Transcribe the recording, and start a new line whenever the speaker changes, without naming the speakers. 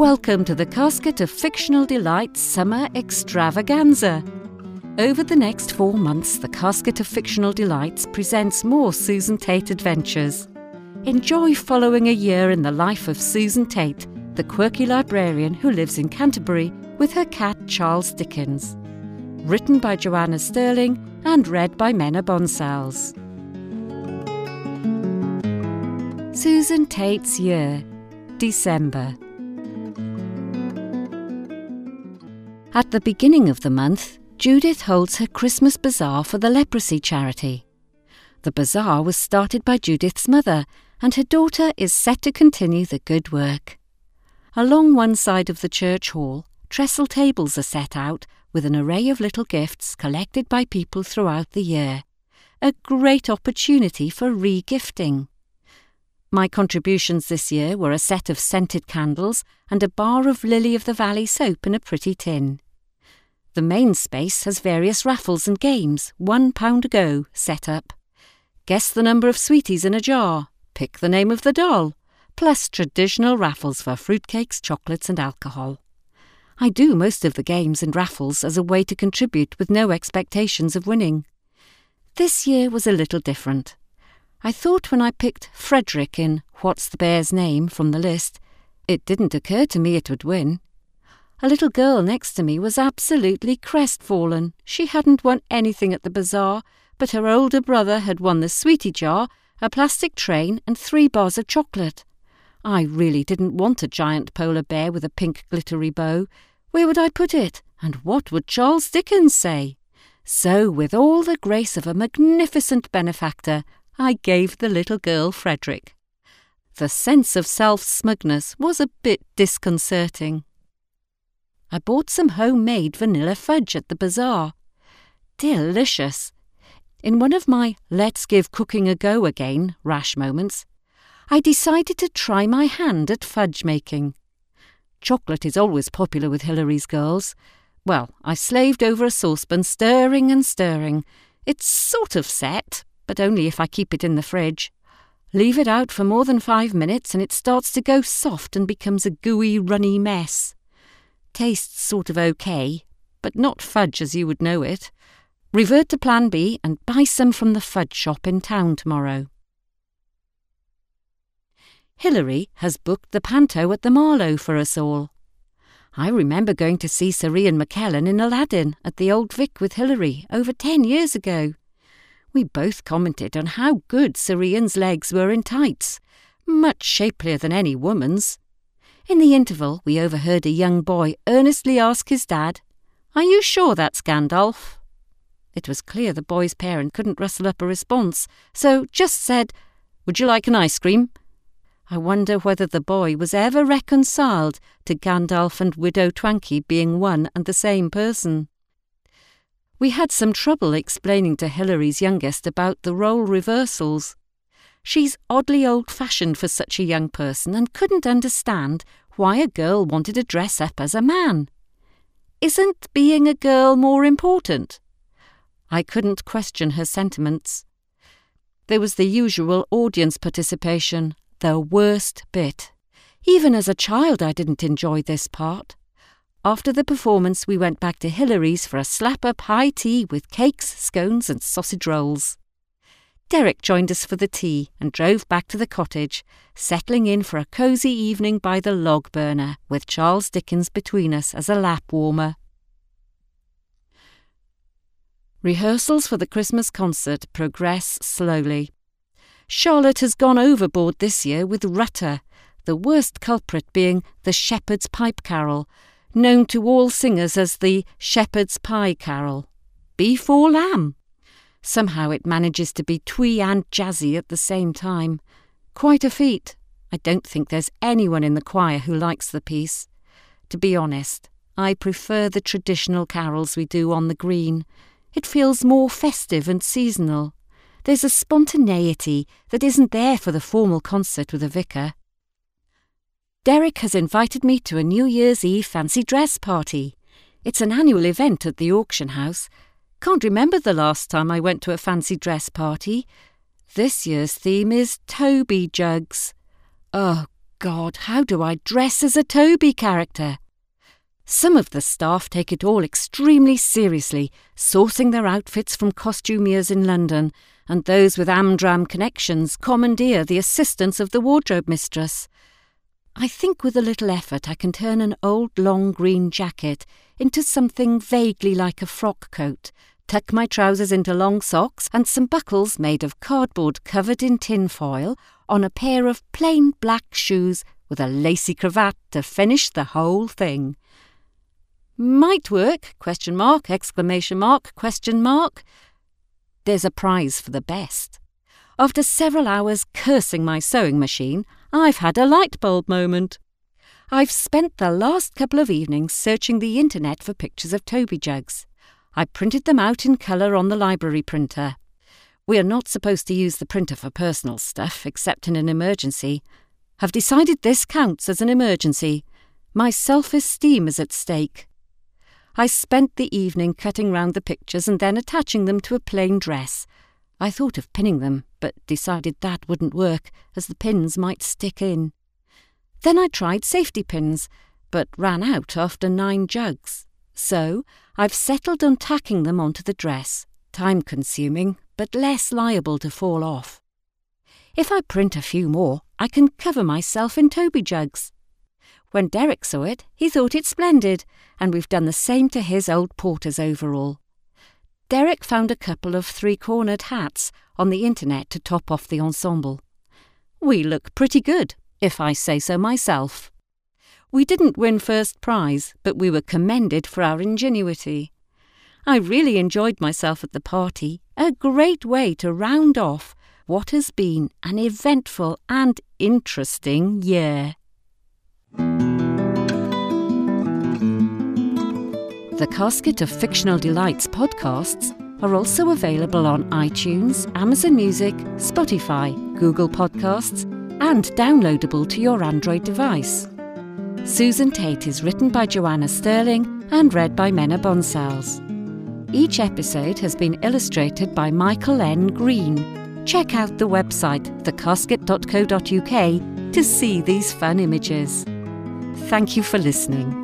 Welcome to the Casket of Fictional Delights Summer Extravaganza. Over the next four months, the Casket of Fictional Delights presents more Susan Tate adventures. Enjoy following a year in the life of Susan Tate, the quirky librarian who lives in Canterbury with her cat Charles Dickens. Written by Joanna Sterling and read by Menna Bonsals. Susan Tate's Year, December. At the beginning of the month, Judith holds her Christmas bazaar for the leprosy charity. The bazaar was started by Judith's mother, and her daughter is set to continue the good work. Along one side of the church hall, trestle tables are set out with an array of little gifts collected by people throughout the year. A great opportunity for re gifting. My contributions this year were a set of scented candles and a bar of Lily of the Valley soap in a pretty tin. The main space has various raffles and games, one pound a go, set up. Guess the number of sweeties in a jar, pick the name of the doll, plus traditional raffles for fruitcakes, chocolates, and alcohol. I do most of the games and raffles as a way to contribute with no expectations of winning. This year was a little different. I thought when I picked Frederick in What's the Bear's Name from the list, it didn't occur to me it would win. A little girl next to me was absolutely crestfallen. She hadn't won anything at the bazaar, but her older brother had won the sweetie jar, a plastic train, and three bars of chocolate. I really didn't want a giant polar bear with a pink glittery bow. Where would I put it? And what would Charles Dickens say? So, with all the grace of a magnificent benefactor, I gave the little girl Frederick. The sense of self smugness was a bit disconcerting. I bought some homemade vanilla fudge at the bazaar. Delicious. In one of my let's give cooking a go again rash moments, I decided to try my hand at fudge making. Chocolate is always popular with Hilary's girls. Well, I slaved over a saucepan, stirring and stirring. It's sort of set, but only if I keep it in the fridge. Leave it out for more than five minutes and it starts to go soft and becomes a gooey, runny mess. Tastes sort of okay, but not fudge as you would know it. Revert to Plan B and buy some from the fudge shop in town tomorrow. Hilary has booked the panto at the Marlowe for us all. I remember going to see Sir Ian McKellen in Aladdin at the Old Vic with Hilary over ten years ago. We both commented on how good Sir Ian's legs were in tights, much shapelier than any woman's. In the interval, we overheard a young boy earnestly ask his dad, Are you sure that's Gandalf? It was clear the boy's parent couldn't rustle up a response, so just said, Would you like an ice cream? I wonder whether the boy was ever reconciled to Gandalf and Widow Twankey being one and the same person. We had some trouble explaining to Hilary's youngest about the role reversals. She's oddly old fashioned for such a young person and couldn't understand why a girl wanted to dress up as a man. Isn't being a girl more important? I couldn't question her sentiments. There was the usual audience participation, the worst bit. Even as a child, I didn't enjoy this part. After the performance, we went back to Hilary's for a slap up high tea with cakes, scones, and sausage rolls. Derek joined us for the tea and drove back to the cottage, settling in for a cosy evening by the log burner, with Charles Dickens between us as a lap warmer. Rehearsals for the Christmas concert progress slowly. Charlotte has gone overboard this year with Rutter, the worst culprit being the Shepherd's Pipe Carol, known to all singers as the Shepherd's Pie Carol. Beef or lamb? Somehow it manages to be twee and jazzy at the same time. Quite a feat. I don't think there's anyone in the choir who likes the piece. To be honest, I prefer the traditional carols we do on the green. It feels more festive and seasonal. There's a spontaneity that isn't there for the formal concert with a vicar. Derek has invited me to a New Year's Eve fancy dress party. It's an annual event at the auction house. Can't remember the last time I went to a fancy dress party. This year's theme is Toby jugs. Oh, God, how do I dress as a Toby character? Some of the staff take it all extremely seriously, sourcing their outfits from costumiers in London, and those with Amdram connections commandeer the assistance of the wardrobe mistress. I think with a little effort I can turn an old long green jacket into something vaguely like a frock coat, tuck my trousers into long socks and some buckles made of cardboard covered in tin foil on a pair of plain black shoes with a lacy cravat to finish the whole thing. Might work, question mark, exclamation mark, question mark. There's a prize for the best. After several hours cursing my sewing machine, I've had a light bulb moment. I've spent the last couple of evenings searching the internet for pictures of Toby jugs. I printed them out in colour on the library printer. We are not supposed to use the printer for personal stuff, except in an emergency. Have decided this counts as an emergency. My self esteem is at stake. I spent the evening cutting round the pictures and then attaching them to a plain dress. I thought of pinning them, but decided that wouldn't work, as the pins might stick in. Then I tried safety pins, but ran out after nine jugs. So I've settled on tacking them onto the dress, time consuming, but less liable to fall off. If I print a few more, I can cover myself in Toby jugs. When Derek saw it, he thought it splendid, and we've done the same to his old porter's overall. Derek found a couple of three cornered hats on the internet to top off the ensemble. We look pretty good, if I say so myself. We didn't win first prize, but we were commended for our ingenuity. I really enjoyed myself at the party, a great way to round off what has been an eventful and interesting year. The Casket of Fictional Delights podcasts are also available on iTunes, Amazon Music, Spotify, Google Podcasts, and downloadable to your Android device. Susan Tate is written by Joanna Sterling and read by Menna Bonsals. Each episode has been illustrated by Michael N. Green. Check out the website thecasket.co.uk to see these fun images. Thank you for listening.